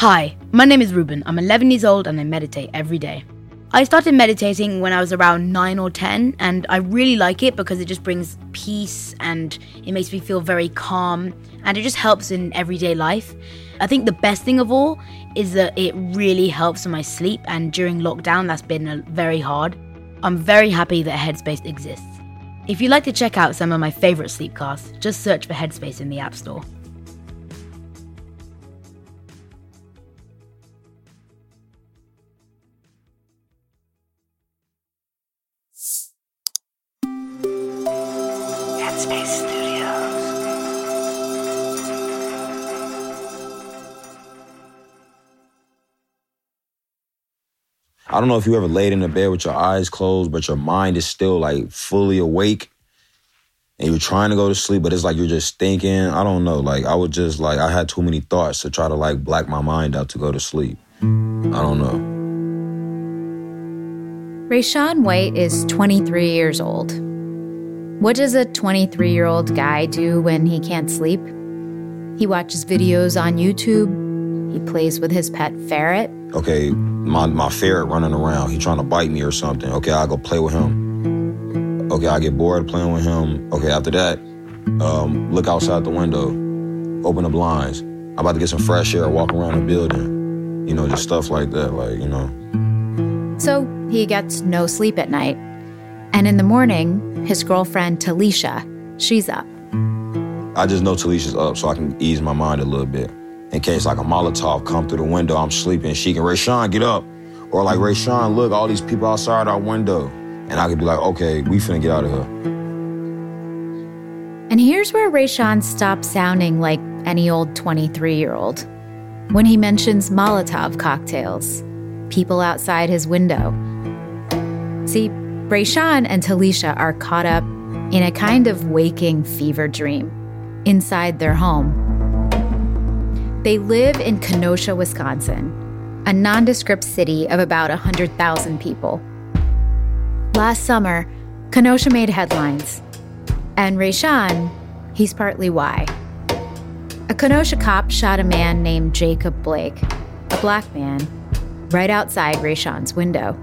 Hi, my name is Ruben. I'm 11 years old and I meditate every day. I started meditating when I was around 9 or 10, and I really like it because it just brings peace and it makes me feel very calm and it just helps in everyday life. I think the best thing of all is that it really helps with my sleep, and during lockdown, that's been very hard. I'm very happy that Headspace exists. If you'd like to check out some of my favorite sleep casts, just search for Headspace in the App Store. I don't know if you ever laid in the bed with your eyes closed, but your mind is still like fully awake and you're trying to go to sleep, but it's like you're just thinking. I don't know. Like I would just like I had too many thoughts to try to like black my mind out to go to sleep. I don't know. Raysean White is 23 years old. What does a 23 year old guy do when he can't sleep? He watches videos on YouTube. He plays with his pet ferret. Okay, my, my ferret running around. He trying to bite me or something. Okay, I go play with him. Okay, I get bored playing with him. Okay, after that, um, look outside the window, open the blinds. I'm about to get some fresh air, walk around the building. You know, just stuff like that, like, you know. So he gets no sleep at night. And in the morning, his girlfriend, Talisha, she's up. I just know Talisha's up so I can ease my mind a little bit in case like a Molotov come through the window, I'm sleeping, she can, Raysean, get up. Or like, Raysean, look, all these people outside our window. And I could be like, okay, we finna get out of here. And here's where Raysean stops sounding like any old 23 year old. When he mentions Molotov cocktails, people outside his window. See, Raysean and Talisha are caught up in a kind of waking fever dream inside their home they live in Kenosha, Wisconsin, a nondescript city of about 100,000 people. Last summer, Kenosha made headlines. And Raysean, he's partly why. A Kenosha cop shot a man named Jacob Blake, a black man, right outside Raysean's window.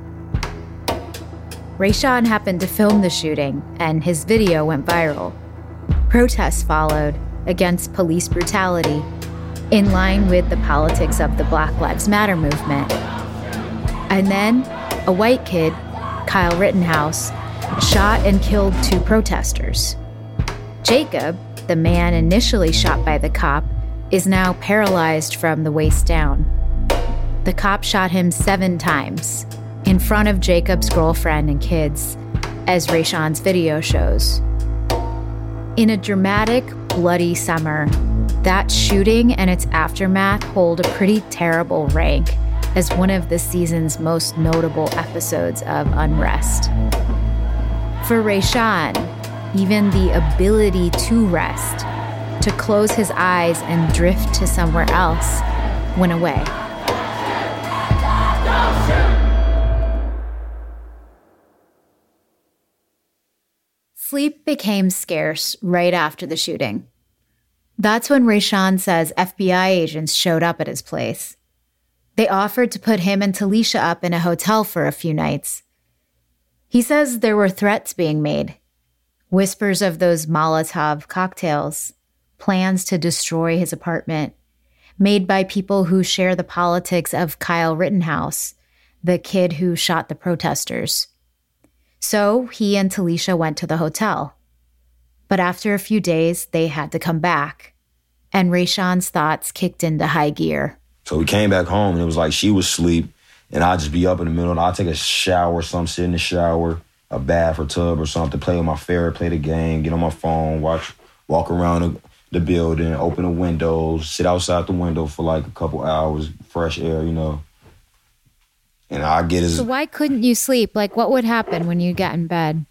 Raysean happened to film the shooting, and his video went viral. Protests followed against police brutality in line with the politics of the Black Lives Matter movement. And then a white kid, Kyle Rittenhouse, shot and killed two protesters. Jacob, the man initially shot by the cop, is now paralyzed from the waist down. The cop shot him seven times in front of Jacob's girlfriend and kids, as Raysean's video shows. In a dramatic, bloody summer, that shooting and its aftermath hold a pretty terrible rank as one of the season's most notable episodes of unrest. For Raysean, even the ability to rest, to close his eyes and drift to somewhere else, went away. Sleep became scarce right after the shooting. That's when Raysean says FBI agents showed up at his place. They offered to put him and Talisha up in a hotel for a few nights. He says there were threats being made whispers of those Molotov cocktails, plans to destroy his apartment, made by people who share the politics of Kyle Rittenhouse, the kid who shot the protesters. So he and Talisha went to the hotel. But after a few days, they had to come back. And Raysean's thoughts kicked into high gear. So we came back home and it was like she was asleep and I'd just be up in the middle and I'd take a shower or something, sit in the shower, a bath or tub or something, play with my ferret, play the game, get on my phone, watch, walk around the, the building, open the windows, sit outside the window for like a couple hours, fresh air, you know. And I get as So why couldn't you sleep? Like what would happen when you got in bed?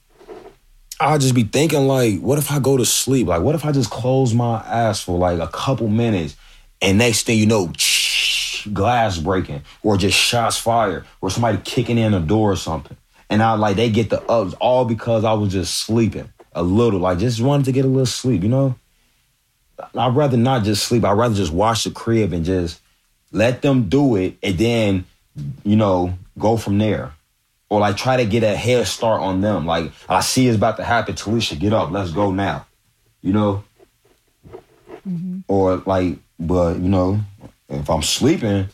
I'll just be thinking like, what if I go to sleep? Like, what if I just close my eyes for like a couple minutes, and next thing you know, glass breaking, or just shots fired, or somebody kicking in a door or something, and I like they get the ups all because I was just sleeping a little, like just wanted to get a little sleep, you know. I'd rather not just sleep. I'd rather just wash the crib and just let them do it, and then you know go from there, or like try to get a head start on them. Like I see it's about to happen. Talisha, get up, let's go now. You know, mm-hmm. or like, but you know, if I'm sleeping,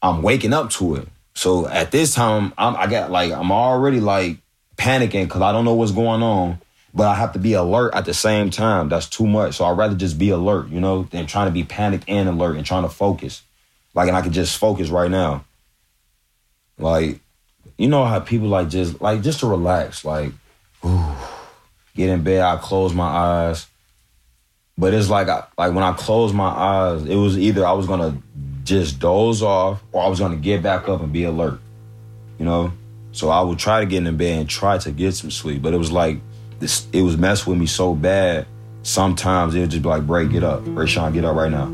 I'm waking up to it. So at this time, I'm, I got like I'm already like panicking because I don't know what's going on, but I have to be alert at the same time. That's too much. So I'd rather just be alert, you know, than trying to be panicked and alert and trying to focus. Like, and I can just focus right now. Like, you know how people like just like just to relax, like, ooh, get in bed. I close my eyes, but it's like I, like when I close my eyes, it was either I was gonna just doze off or I was gonna get back up and be alert, you know. So I would try to get in bed and try to get some sleep, but it was like this. It was messing with me so bad. Sometimes it would just be like, "Break, get up, Raysean, get up right now."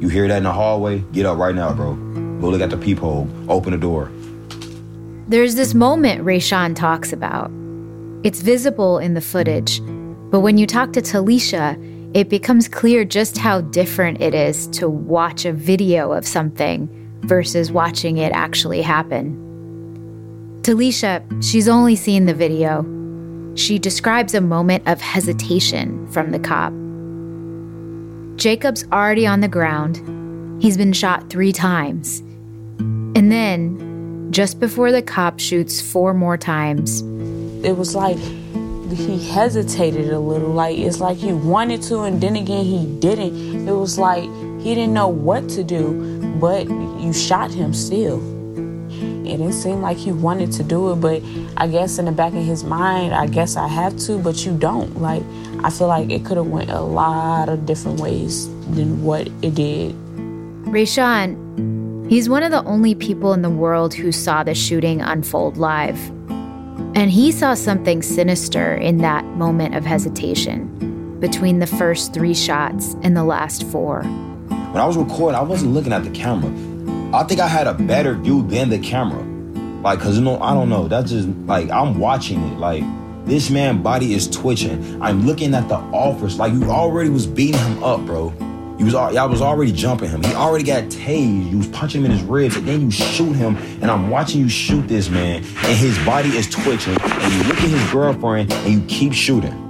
You hear that in the hallway? Get up right now, bro. Go look at the peephole. Open the door. There's this moment Raysean talks about. It's visible in the footage, but when you talk to Talisha, it becomes clear just how different it is to watch a video of something versus watching it actually happen. Talisha, she's only seen the video. She describes a moment of hesitation from the cop. Jacob's already on the ground. He's been shot three times. And then, just before the cop shoots four more times, it was like he hesitated a little. Like, it's like he wanted to, and then again, he didn't. It was like he didn't know what to do, but you shot him still. It didn't seem like he wanted to do it, but I guess in the back of his mind, I guess I have to, but you don't. Like I feel like it could have went a lot of different ways than what it did. Raysean, he's one of the only people in the world who saw the shooting unfold live. And he saw something sinister in that moment of hesitation between the first three shots and the last four. When I was recording, I wasn't looking at the camera. I think I had a better view than the camera. Like, cause you know, I don't know. That's just like I'm watching it. Like, this man body is twitching. I'm looking at the office. Like you already was beating him up, bro. You was y'all was already jumping him. He already got tased. You was punching him in his ribs, and then you shoot him. And I'm watching you shoot this man, and his body is twitching. And you look at his girlfriend, and you keep shooting.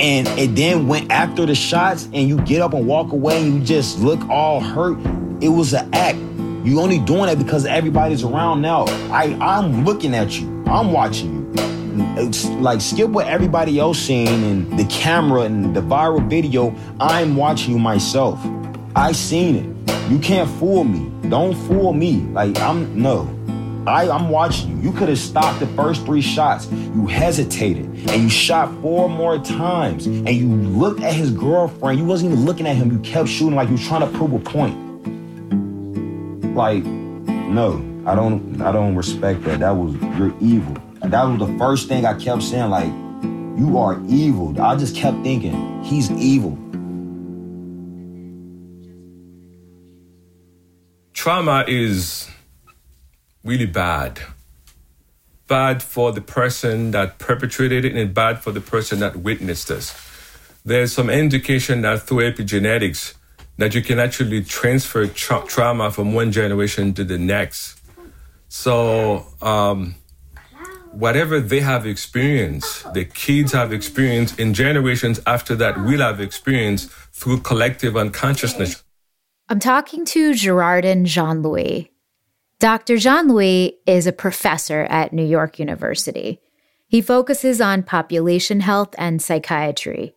And it then went after the shots, and you get up and walk away, and you just look all hurt. It was an act. You only doing that because everybody's around now. I I'm looking at you. I'm watching you. Like skip what everybody else seeing and the camera and the viral video. I'm watching you myself. I seen it. You can't fool me. Don't fool me. Like I'm no. I, I'm watching you. You could have stopped the first three shots. You hesitated and you shot four more times. And you looked at his girlfriend. You wasn't even looking at him. You kept shooting like you were trying to prove a point like, no, I don't I don't respect that. That was you're evil. That was the first thing I kept saying, like, you are evil. I just kept thinking, he's evil. Trauma is really bad. Bad for the person that perpetrated it and bad for the person that witnessed this. There's some indication that through epigenetics, that you can actually transfer tra- trauma from one generation to the next. So, um, whatever they have experienced, the kids have experienced in generations after that will have experienced through collective unconsciousness. I'm talking to Girardin Jean Louis. Dr. Jean Louis is a professor at New York University. He focuses on population health and psychiatry.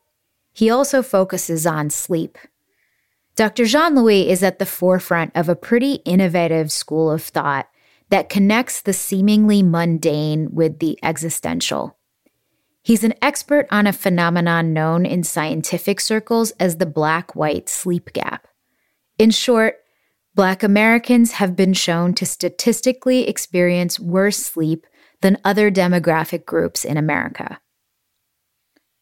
He also focuses on sleep. Dr. Jean Louis is at the forefront of a pretty innovative school of thought that connects the seemingly mundane with the existential. He's an expert on a phenomenon known in scientific circles as the black white sleep gap. In short, Black Americans have been shown to statistically experience worse sleep than other demographic groups in America.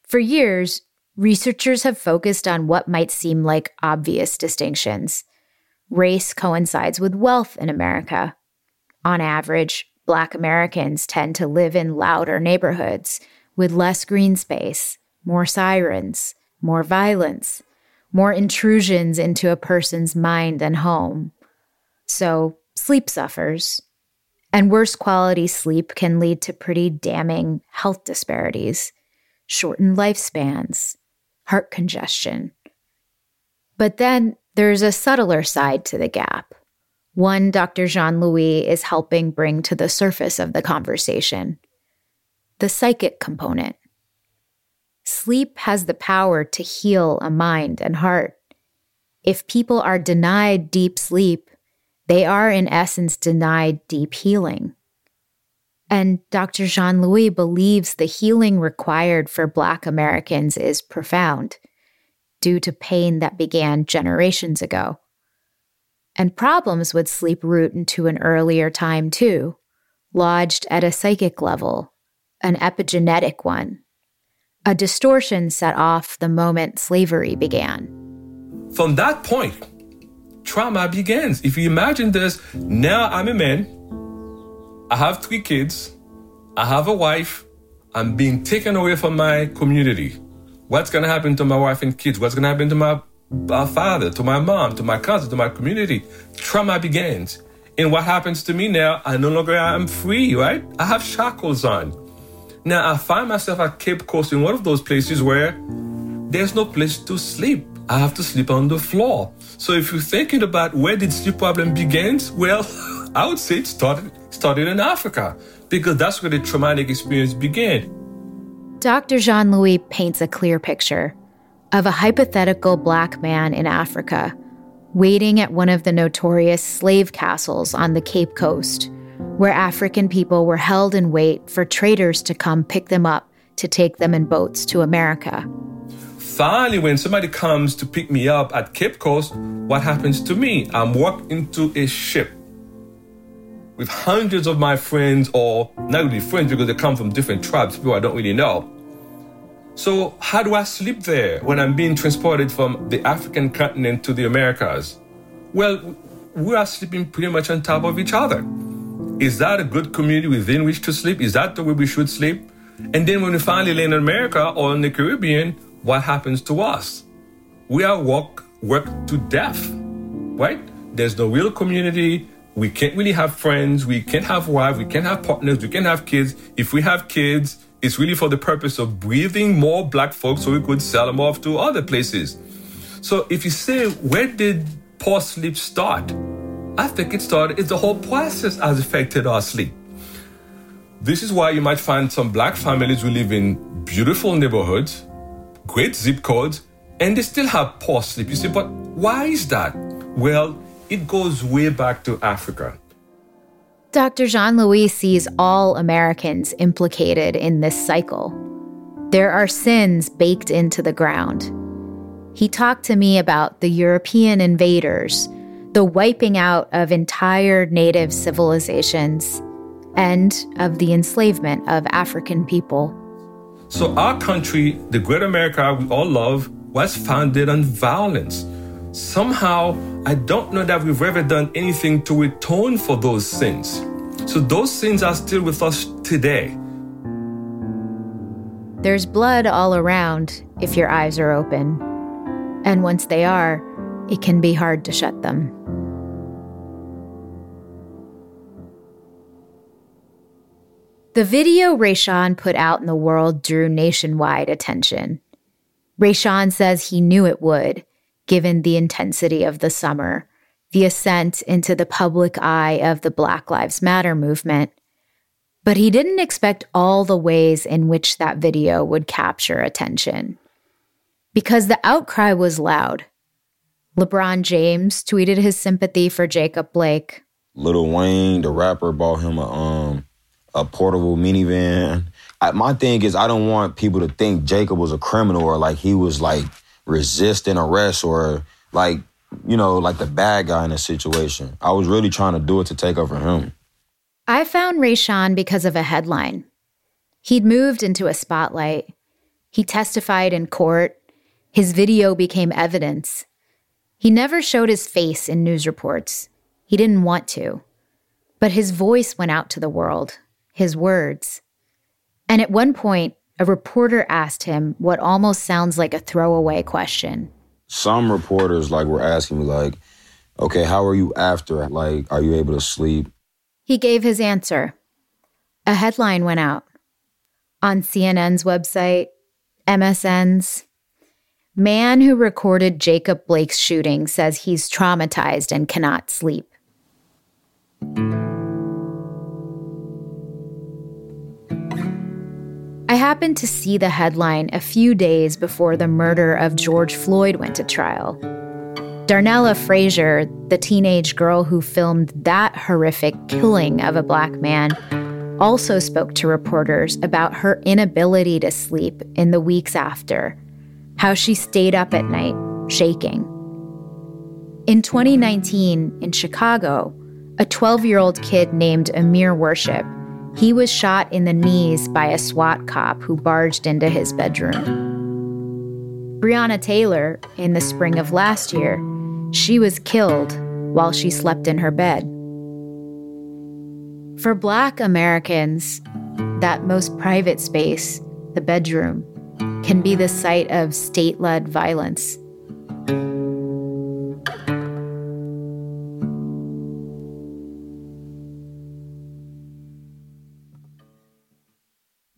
For years, researchers have focused on what might seem like obvious distinctions. Race coincides with wealth in America. On average, Black Americans tend to live in louder neighborhoods with less green space, more sirens, more violence, more intrusions into a person's mind and home. So sleep suffers. And worse quality sleep can lead to pretty damning health disparities, shortened lifespans, heart congestion. But then there's a subtler side to the gap, one Dr. Jean Louis is helping bring to the surface of the conversation the psychic component. Sleep has the power to heal a mind and heart. If people are denied deep sleep, they are in essence denied deep healing. And Dr. Jean Louis believes the healing required for Black Americans is profound due to pain that began generations ago. And problems would sleep root into an earlier time too, lodged at a psychic level, an epigenetic one, a distortion set off the moment slavery began. From that point, trauma begins. If you imagine this, now I'm a man, I have three kids, I have a wife, I'm being taken away from my community. What's going to happen to my wife and kids? What's going to happen to my uh, father, to my mom, to my cousin, to my community? Trauma begins. And what happens to me now? I no longer am free, right? I have shackles on. Now I find myself at Cape Coast in one of those places where there's no place to sleep. I have to sleep on the floor. So if you're thinking about where did sleep problem begins, well, I would say it started started in Africa because that's where the traumatic experience began. Dr. Jean Louis paints a clear picture of a hypothetical black man in Africa waiting at one of the notorious slave castles on the Cape Coast where African people were held in wait for traders to come pick them up to take them in boats to America. Finally, when somebody comes to pick me up at Cape Coast, what happens to me? I'm walked into a ship with hundreds of my friends, or not really friends because they come from different tribes, people I don't really know. So, how do I sleep there when I'm being transported from the African continent to the Americas? Well, we are sleeping pretty much on top of each other. Is that a good community within which to sleep? Is that the way we should sleep? And then when we finally land in America or in the Caribbean, what happens to us? We are work, worked to death, right? There's no real community. We can't really have friends. We can't have wives. We can't have partners. We can't have kids. If we have kids, it's really for the purpose of breathing more black folks so we could sell them off to other places. So if you say, where did poor sleep start? I think it started, it's the whole process has affected our sleep. This is why you might find some black families who live in beautiful neighborhoods, great zip codes, and they still have poor sleep. You say, but why is that? Well, it goes way back to Africa. Dr. Jean Louis sees all Americans implicated in this cycle. There are sins baked into the ground. He talked to me about the European invaders the wiping out of entire native civilizations, and of the enslavement of African people. So, our country, the great America we all love, was founded on violence. Somehow, I don't know that we've ever done anything to atone for those sins. So, those sins are still with us today. There's blood all around if your eyes are open. And once they are, it can be hard to shut them. The video Raysean put out in the world drew nationwide attention. Raysean says he knew it would, given the intensity of the summer, the ascent into the public eye of the Black Lives Matter movement. But he didn't expect all the ways in which that video would capture attention. Because the outcry was loud. LeBron James tweeted his sympathy for Jacob Blake. Lil Wayne, the rapper, bought him a um a portable minivan. I, my thing is, I don't want people to think Jacob was a criminal or like he was like resisting arrest or like you know like the bad guy in a situation. I was really trying to do it to take over him. I found Raysean because of a headline. He'd moved into a spotlight. He testified in court. His video became evidence. He never showed his face in news reports. He didn't want to. But his voice went out to the world his words. And at one point, a reporter asked him what almost sounds like a throwaway question. Some reporters like were asking me like, Okay, how are you after? Like, are you able to sleep? He gave his answer. A headline went out on CNN's website, MSN's. Man who recorded Jacob Blake's shooting says he's traumatized and cannot sleep. I happened to see the headline a few days before the murder of George Floyd went to trial. Darnella Frazier, the teenage girl who filmed that horrific killing of a black man, also spoke to reporters about her inability to sleep in the weeks after, how she stayed up at night, shaking. In 2019, in Chicago, a 12 year old kid named Amir Worship he was shot in the knees by a SWAT cop who barged into his bedroom. Breonna Taylor, in the spring of last year, she was killed while she slept in her bed. For Black Americans, that most private space, the bedroom, can be the site of state led violence.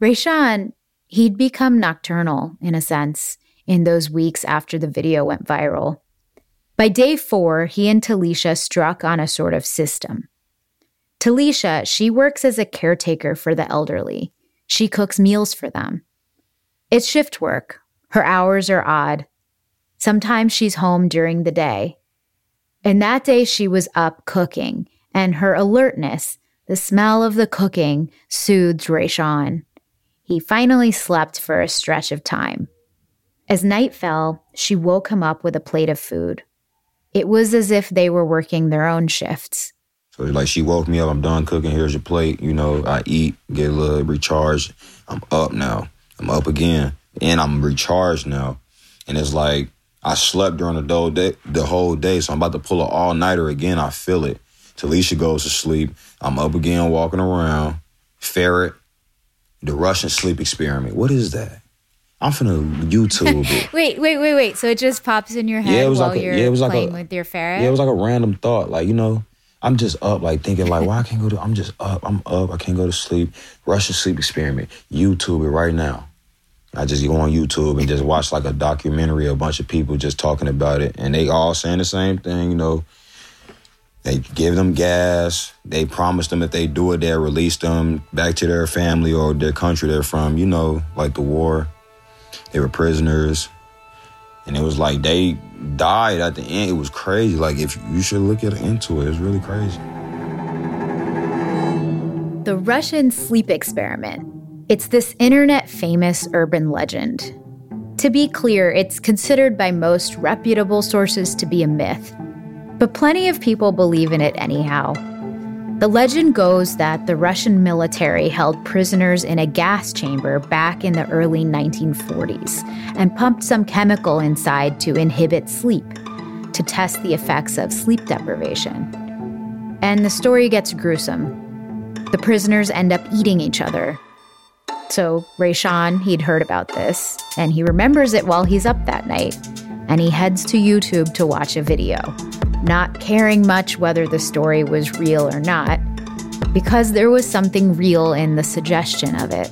Raysean, he'd become nocturnal in a sense in those weeks after the video went viral. By day four, he and Talisha struck on a sort of system. Talisha, she works as a caretaker for the elderly. She cooks meals for them. It's shift work. Her hours are odd. Sometimes she's home during the day. And that day she was up cooking, and her alertness, the smell of the cooking, soothed Raysean. He finally slept for a stretch of time. As night fell, she woke him up with a plate of food. It was as if they were working their own shifts. So like she woke me up, I'm done cooking, here's your plate. You know, I eat, get a little recharged. I'm up now. I'm up again. And I'm recharged now. And it's like I slept during the whole day the whole day. So I'm about to pull an all nighter again. I feel it. Talisha goes to sleep. I'm up again walking around. Ferret, the Russian sleep experiment. What is that? I'm finna YouTube it. wait, wait, wait, wait. So it just pops in your head yeah, it was while like a, you're yeah, it was like playing a, with your ferret? Yeah, it was like a random thought. Like, you know, I'm just up, like thinking, like, why I can't go to I'm just up. I'm up. I can't go to sleep. Russian sleep experiment. YouTube it right now. I just go on YouTube and just watch like a documentary, a bunch of people just talking about it, and they all saying the same thing, you know they give them gas. They promise them if they do it, they'll release them back to their family or their country they're from. You know, like the war. They were prisoners. And it was like they died at the end. It was crazy. Like if you should look at into it, it's really crazy. The Russian sleep experiment. It's this internet famous urban legend. To be clear, it's considered by most reputable sources to be a myth but plenty of people believe in it anyhow. The legend goes that the Russian military held prisoners in a gas chamber back in the early 1940s and pumped some chemical inside to inhibit sleep, to test the effects of sleep deprivation. And the story gets gruesome. The prisoners end up eating each other. So Rayshawn, he'd heard about this, and he remembers it while he's up that night, and he heads to YouTube to watch a video not caring much whether the story was real or not, because there was something real in the suggestion of it.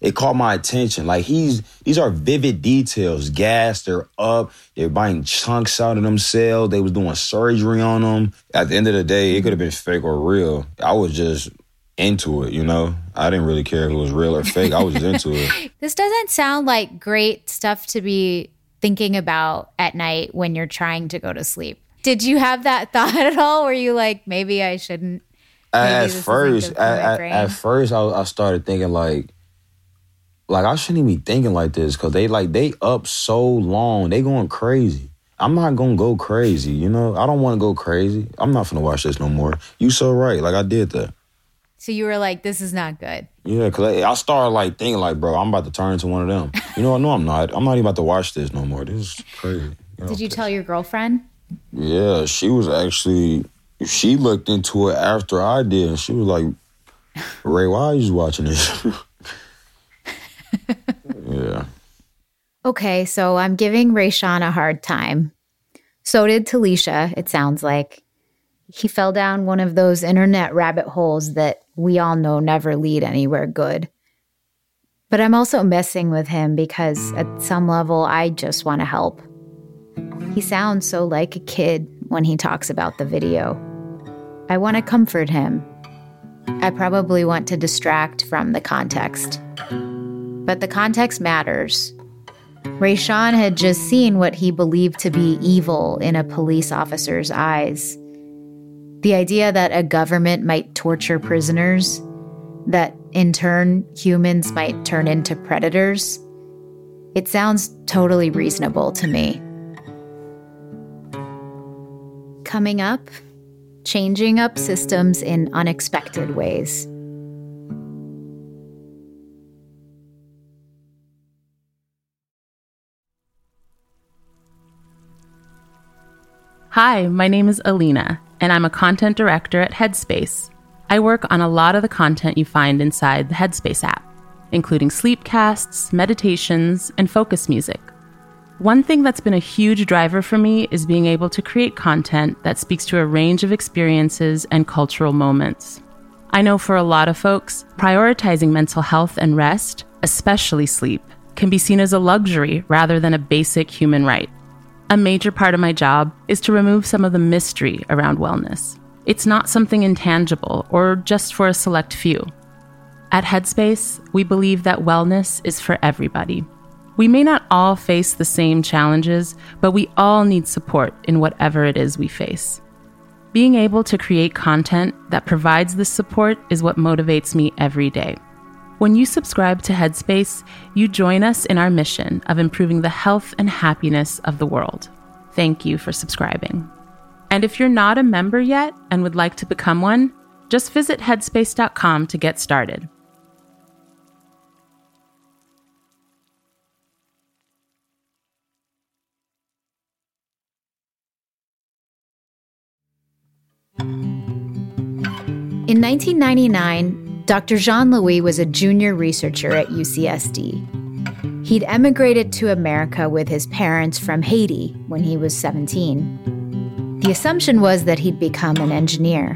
It caught my attention. Like he's these are vivid details. Gas, they're up, they're buying chunks out of themselves. They was doing surgery on them. At the end of the day, it could have been fake or real. I was just into it, you know. I didn't really care if it was real or fake. I was just into it. This doesn't sound like great stuff to be thinking about at night when you're trying to go to sleep. Did you have that thought at all? Were you like, maybe I shouldn't? Maybe at first, at, at, at, first, I, I started thinking like, like I shouldn't even be thinking like this because they like they up so long, they going crazy. I'm not gonna go crazy, you know. I don't want to go crazy. I'm not gonna watch this no more. You so right, like I did that. So you were like, this is not good. Yeah, because I, I, started like thinking like, bro, I'm about to turn into one of them. You know, no, I'm not. I'm not even about to watch this no more. This is crazy. You know, Did you tell your girlfriend? Yeah, she was actually, she looked into it after I did. And she was like, Ray, why are you watching this? yeah. Okay, so I'm giving Raysean a hard time. So did Talisha, it sounds like. He fell down one of those internet rabbit holes that we all know never lead anywhere good. But I'm also messing with him because at some level, I just want to help. He sounds so like a kid when he talks about the video. I want to comfort him. I probably want to distract from the context. But the context matters. Raysean had just seen what he believed to be evil in a police officer's eyes. The idea that a government might torture prisoners, that in turn humans might turn into predators, it sounds totally reasonable to me. Coming up, changing up systems in unexpected ways. Hi, my name is Alina, and I'm a content director at Headspace. I work on a lot of the content you find inside the Headspace app, including sleepcasts, meditations, and focus music. One thing that's been a huge driver for me is being able to create content that speaks to a range of experiences and cultural moments. I know for a lot of folks, prioritizing mental health and rest, especially sleep, can be seen as a luxury rather than a basic human right. A major part of my job is to remove some of the mystery around wellness. It's not something intangible or just for a select few. At Headspace, we believe that wellness is for everybody. We may not all face the same challenges, but we all need support in whatever it is we face. Being able to create content that provides this support is what motivates me every day. When you subscribe to Headspace, you join us in our mission of improving the health and happiness of the world. Thank you for subscribing. And if you're not a member yet and would like to become one, just visit headspace.com to get started. In 1999, Dr. Jean Louis was a junior researcher at UCSD. He'd emigrated to America with his parents from Haiti when he was 17. The assumption was that he'd become an engineer.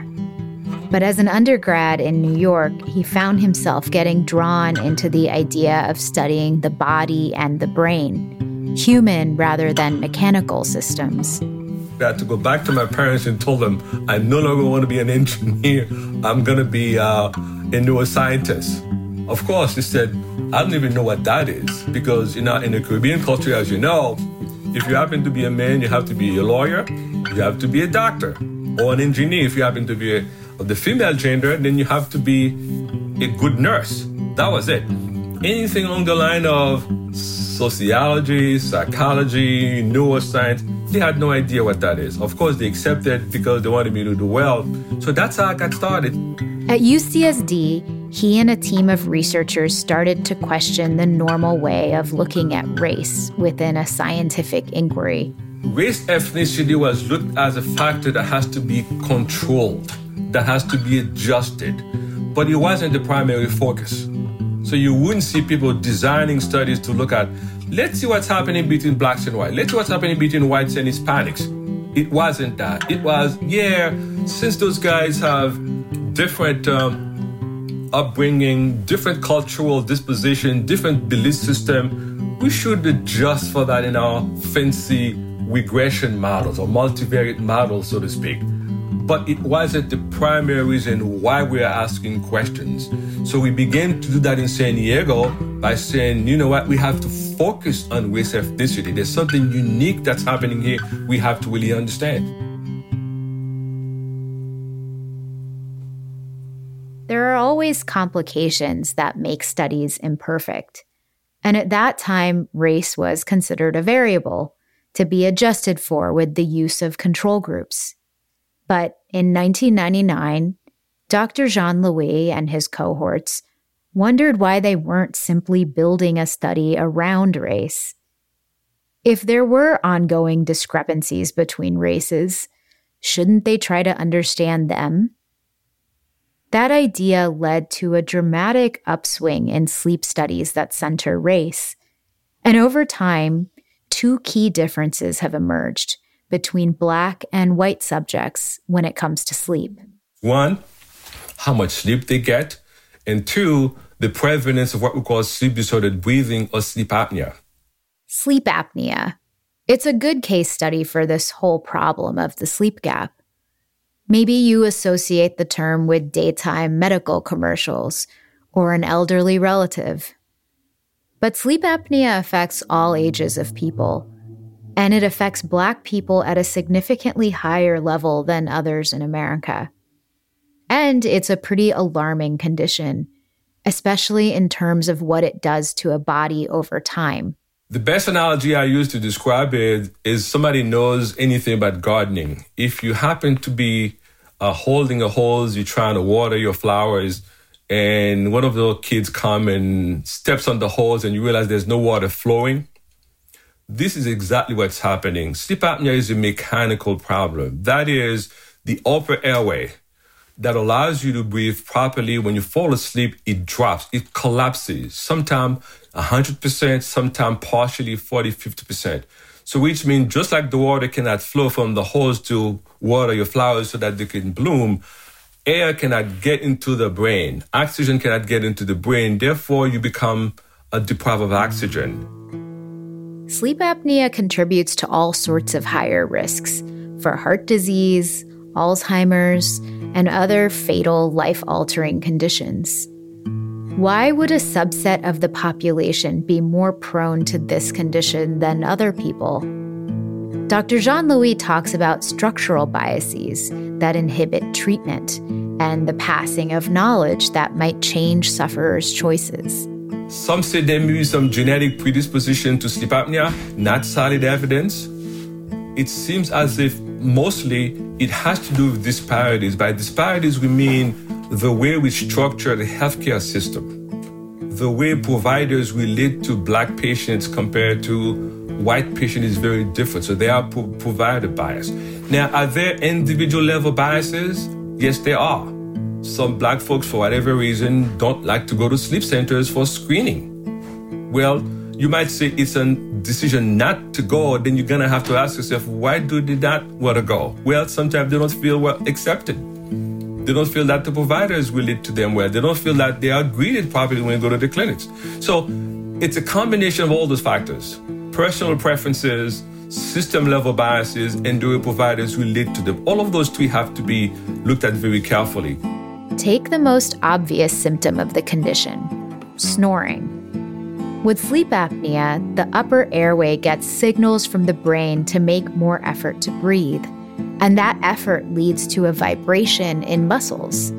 But as an undergrad in New York, he found himself getting drawn into the idea of studying the body and the brain, human rather than mechanical systems. I had to go back to my parents and told them I no longer want to be an engineer. I'm going to be uh, a neuroscientist. Of course, they said, I don't even know what that is because you know, in the Caribbean culture, as you know, if you happen to be a man, you have to be a lawyer, you have to be a doctor, or an engineer. If you happen to be a, of the female gender, then you have to be a good nurse. That was it. Anything along the line of sociology, psychology, neuroscience, they had no idea what that is. Of course, they accepted because they wanted me to do well. So that's how I got started. At UCSD, he and a team of researchers started to question the normal way of looking at race within a scientific inquiry. Race ethnicity was looked as a factor that has to be controlled, that has to be adjusted, but it wasn't the primary focus. So you wouldn't see people designing studies to look at let's see what's happening between blacks and whites. Let's see what's happening between whites and Hispanics. It wasn't that. It was, yeah, since those guys have different um, upbringing, different cultural disposition, different belief system, we should adjust for that in our fancy regression models or multivariate models, so to speak but it wasn't the primary reason why we are asking questions. So we began to do that in San Diego by saying, you know what, we have to focus on race ethnicity. There's something unique that's happening here we have to really understand. There are always complications that make studies imperfect. And at that time, race was considered a variable to be adjusted for with the use of control groups. But in 1999, Dr. Jean Louis and his cohorts wondered why they weren't simply building a study around race. If there were ongoing discrepancies between races, shouldn't they try to understand them? That idea led to a dramatic upswing in sleep studies that center race. And over time, two key differences have emerged between black and white subjects when it comes to sleep. One, how much sleep they get, and two, the prevalence of what we call sleep disordered breathing or sleep apnea. Sleep apnea. It's a good case study for this whole problem of the sleep gap. Maybe you associate the term with daytime medical commercials or an elderly relative. But sleep apnea affects all ages of people, and it affects Black people at a significantly higher level than others in America. And it's a pretty alarming condition especially in terms of what it does to a body over time. The best analogy I use to describe it is somebody knows anything about gardening. If you happen to be uh, holding a hose, you're trying to water your flowers, and one of the kids come and steps on the hose, and you realize there's no water flowing. This is exactly what's happening. Sleep apnea is a mechanical problem. That is the upper airway that allows you to breathe properly. When you fall asleep, it drops, it collapses, sometimes 100%, sometimes partially 40, 50%. So, which means just like the water cannot flow from the hose to water your flowers so that they can bloom, air cannot get into the brain, oxygen cannot get into the brain. Therefore, you become a deprived of oxygen. Sleep apnea contributes to all sorts of higher risks for heart disease, Alzheimer's, and other fatal life altering conditions. Why would a subset of the population be more prone to this condition than other people? Dr. Jean Louis talks about structural biases that inhibit treatment and the passing of knowledge that might change sufferers' choices. Some say there may be some genetic predisposition to sleep apnea, not solid evidence. It seems as if mostly it has to do with disparities. By disparities, we mean the way we structure the healthcare system, the way providers relate to black patients compared to white patients is very different. So they are pro- provider bias. Now, are there individual level biases? Yes, there are. Some black folks, for whatever reason, don't like to go to sleep centers for screening. Well, you might say it's a decision not to go, then you're gonna have to ask yourself, why do they not want to go? Well, sometimes they don't feel well accepted. They don't feel that the providers relate to them well. They don't feel that they are greeted properly when they go to the clinics. So it's a combination of all those factors personal preferences, system level biases, and way providers relate to them. All of those three have to be looked at very carefully. Take the most obvious symptom of the condition snoring. With sleep apnea, the upper airway gets signals from the brain to make more effort to breathe. And that effort leads to a vibration in muscles.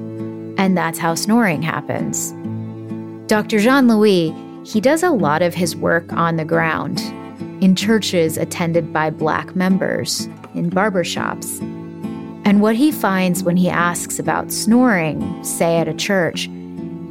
And that's how snoring happens. Dr. Jean Louis, he does a lot of his work on the ground, in churches attended by black members, in barbershops. And what he finds when he asks about snoring, say at a church,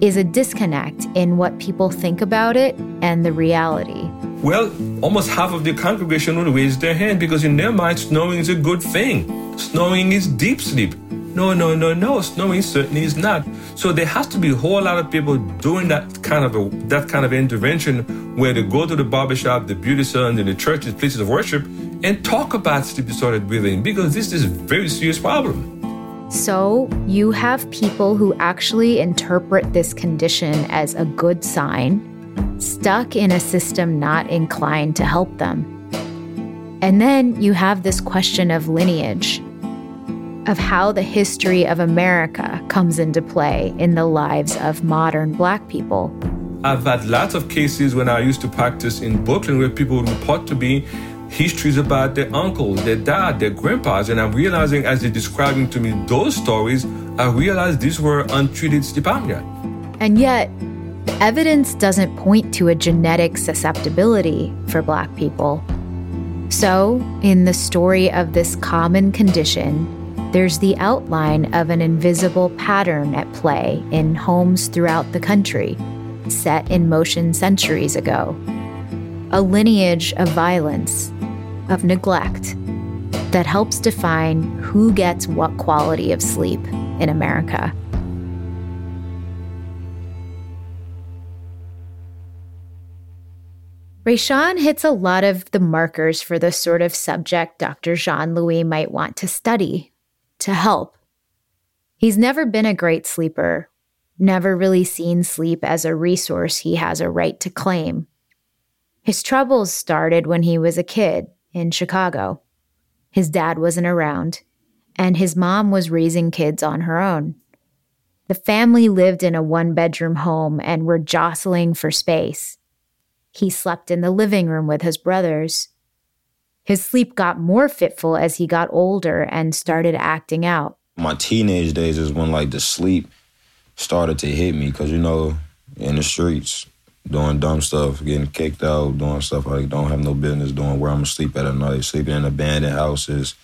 is a disconnect in what people think about it and the reality. Well, almost half of the congregation will raise their hand because in their mind, snoring is a good thing. Snoring is deep sleep. No, no, no, no. Snoring certainly is not. So there has to be a whole lot of people doing that kind of a, that kind of intervention where they go to the barbershop, the beauty salon, and the churches, places of worship, and talk about sleep disordered breathing because this is a very serious problem. So, you have people who actually interpret this condition as a good sign, stuck in a system not inclined to help them. And then you have this question of lineage, of how the history of America comes into play in the lives of modern black people. I've had lots of cases when I used to practice in Brooklyn where people would report to me histories about their uncles, their dad, their grandpas. And I'm realizing as they're describing to me those stories, I realized these were untreated apnea. And yet, evidence doesn't point to a genetic susceptibility for Black people. So, in the story of this common condition, there's the outline of an invisible pattern at play in homes throughout the country, set in motion centuries ago. A lineage of violence, of neglect that helps define who gets what quality of sleep in America. Raysean hits a lot of the markers for the sort of subject Dr. Jean Louis might want to study, to help. He's never been a great sleeper, never really seen sleep as a resource he has a right to claim. His troubles started when he was a kid in Chicago. His dad wasn't around, and his mom was raising kids on her own. The family lived in a one bedroom home and were jostling for space. He slept in the living room with his brothers. His sleep got more fitful as he got older and started acting out. My teenage days is when like the sleep started to hit me because you know in the streets doing dumb stuff, getting kicked out, doing stuff I don't have no business doing. Where I'm gonna sleep at night, sleeping in abandoned houses,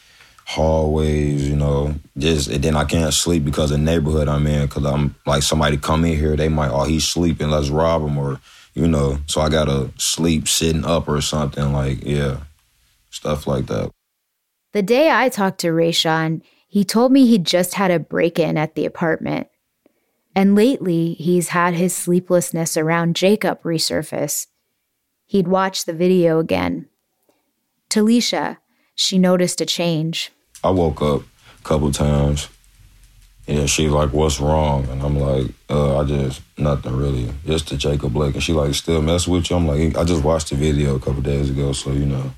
hallways, you know. Just and then I can't sleep because the neighborhood I'm in because I'm like somebody come in here, they might oh he's sleeping, let's rob him or you know, so I gotta sleep sitting up or something like, yeah, stuff like that. The day I talked to Raysean, he told me he'd just had a break in at the apartment. And lately, he's had his sleeplessness around Jacob resurface. He'd watched the video again. Talisha, she noticed a change. I woke up a couple times and she like, what's wrong? And I'm like, uh, I just, nothing really. Just to Jacob Blake. And she like, still mess with you? I'm like, I just watched the video a couple days ago, so, you know,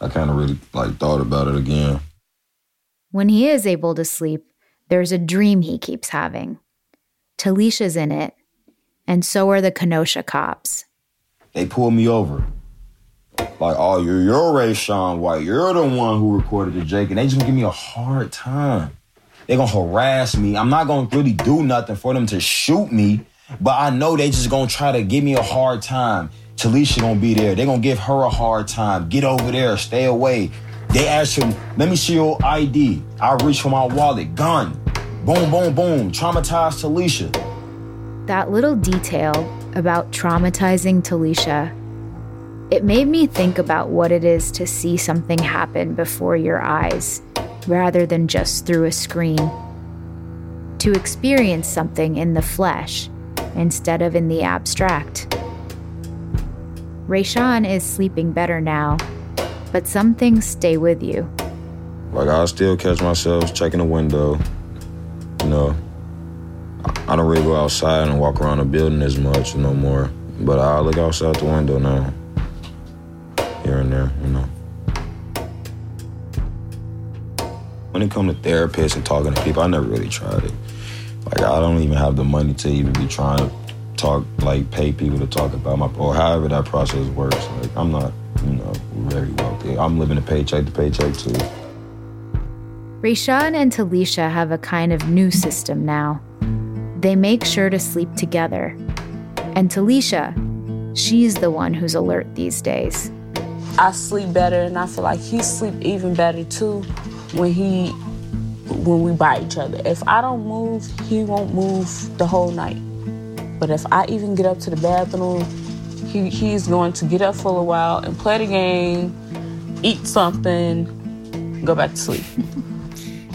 I kind of really like thought about it again. When he is able to sleep, there's a dream he keeps having. Talisha's in it, and so are the Kenosha cops. They pulled me over. Like, oh, you're, you're Raysean White. You're the one who recorded the Jake. And they just gonna give me a hard time. They're gonna harass me. I'm not gonna really do nothing for them to shoot me, but I know they just gonna try to give me a hard time. Talisha gonna be there. They're gonna give her a hard time. Get over there, stay away. They ask him, let me see your ID. I reach for my wallet, gun. Boom, boom, boom. Traumatized Talisha. That little detail about traumatizing Talisha, it made me think about what it is to see something happen before your eyes rather than just through a screen. To experience something in the flesh instead of in the abstract. Raysean is sleeping better now, but some things stay with you. Like I still catch myself checking the window. You know, I don't really go outside and walk around the building as much no more. But I look outside the window now, here and there, you know. when it comes to therapists and talking to people, I never really tried it. Like I don't even have the money to even be trying to talk, like pay people to talk about my or however that process works. Like I'm not, you know, very wealthy. I'm living a paycheck to paycheck too. Raysean and Talisha have a kind of new system now. They make sure to sleep together. And Talisha, she's the one who's alert these days. I sleep better and I feel like he sleep even better too when he when we by each other. If I don't move, he won't move the whole night. But if I even get up to the bathroom, he, he's going to get up for a while and play the game, eat something, go back to sleep.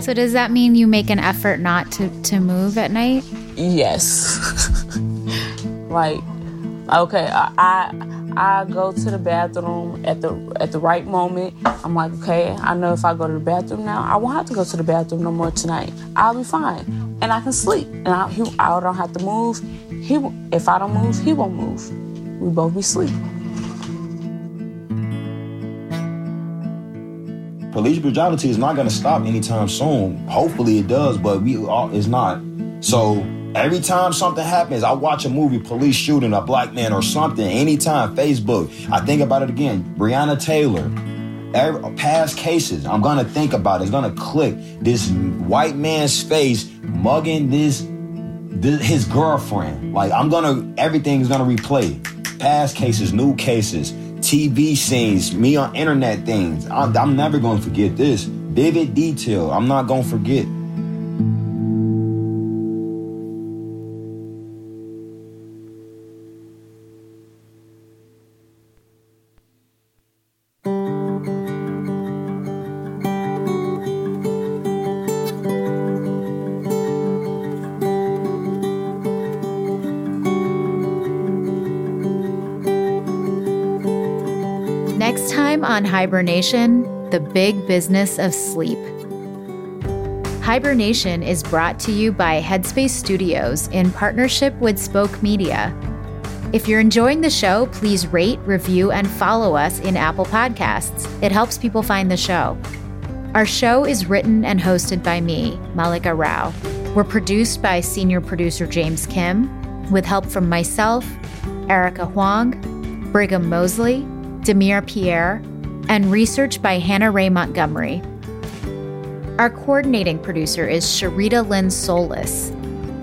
so does that mean you make an effort not to, to move at night? Yes. like, okay, I, I I go to the bathroom at the at the right moment. I'm like, okay, I know if I go to the bathroom now, I won't have to go to the bathroom no more tonight. I'll be fine, and I can sleep, and I, he, I don't have to move. He, if I don't move, he won't move. We both be asleep. Police brutality is not going to stop anytime soon. Hopefully it does, but we all, it's not. So Every time something happens, I watch a movie, police shooting a black man or something, anytime, Facebook, I think about it again. Breonna Taylor, every, past cases, I'm gonna think about it. It's gonna click. This white man's face mugging this, this his girlfriend. Like, I'm gonna, everything's gonna replay. Past cases, new cases, TV scenes, me on internet things. I'm, I'm never gonna forget this. Vivid detail. I'm not gonna forget. Hibernation, the big business of sleep. Hibernation is brought to you by Headspace Studios in partnership with Spoke Media. If you're enjoying the show, please rate, review, and follow us in Apple Podcasts. It helps people find the show. Our show is written and hosted by me, Malika Rao. We're produced by senior producer James Kim, with help from myself, Erica Huang, Brigham Mosley, Demir Pierre, and research by Hannah Ray Montgomery. Our coordinating producer is Sharita Lynn Solis,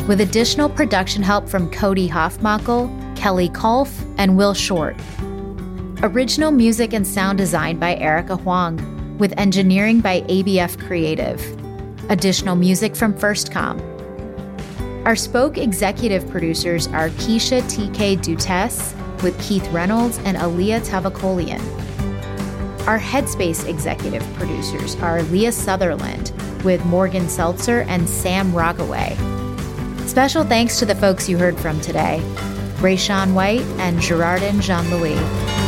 with additional production help from Cody Hoffmackel, Kelly Kolf, and Will Short. Original music and sound design by Erica Huang, with engineering by ABF Creative. Additional music from FirstCom. Our Spoke executive producers are Keisha TK Dutes with Keith Reynolds and Alia Tavakolian. Our Headspace executive producers are Leah Sutherland with Morgan Seltzer and Sam Rockaway. Special thanks to the folks you heard from today Raysean White and Gerardin Jean Louis.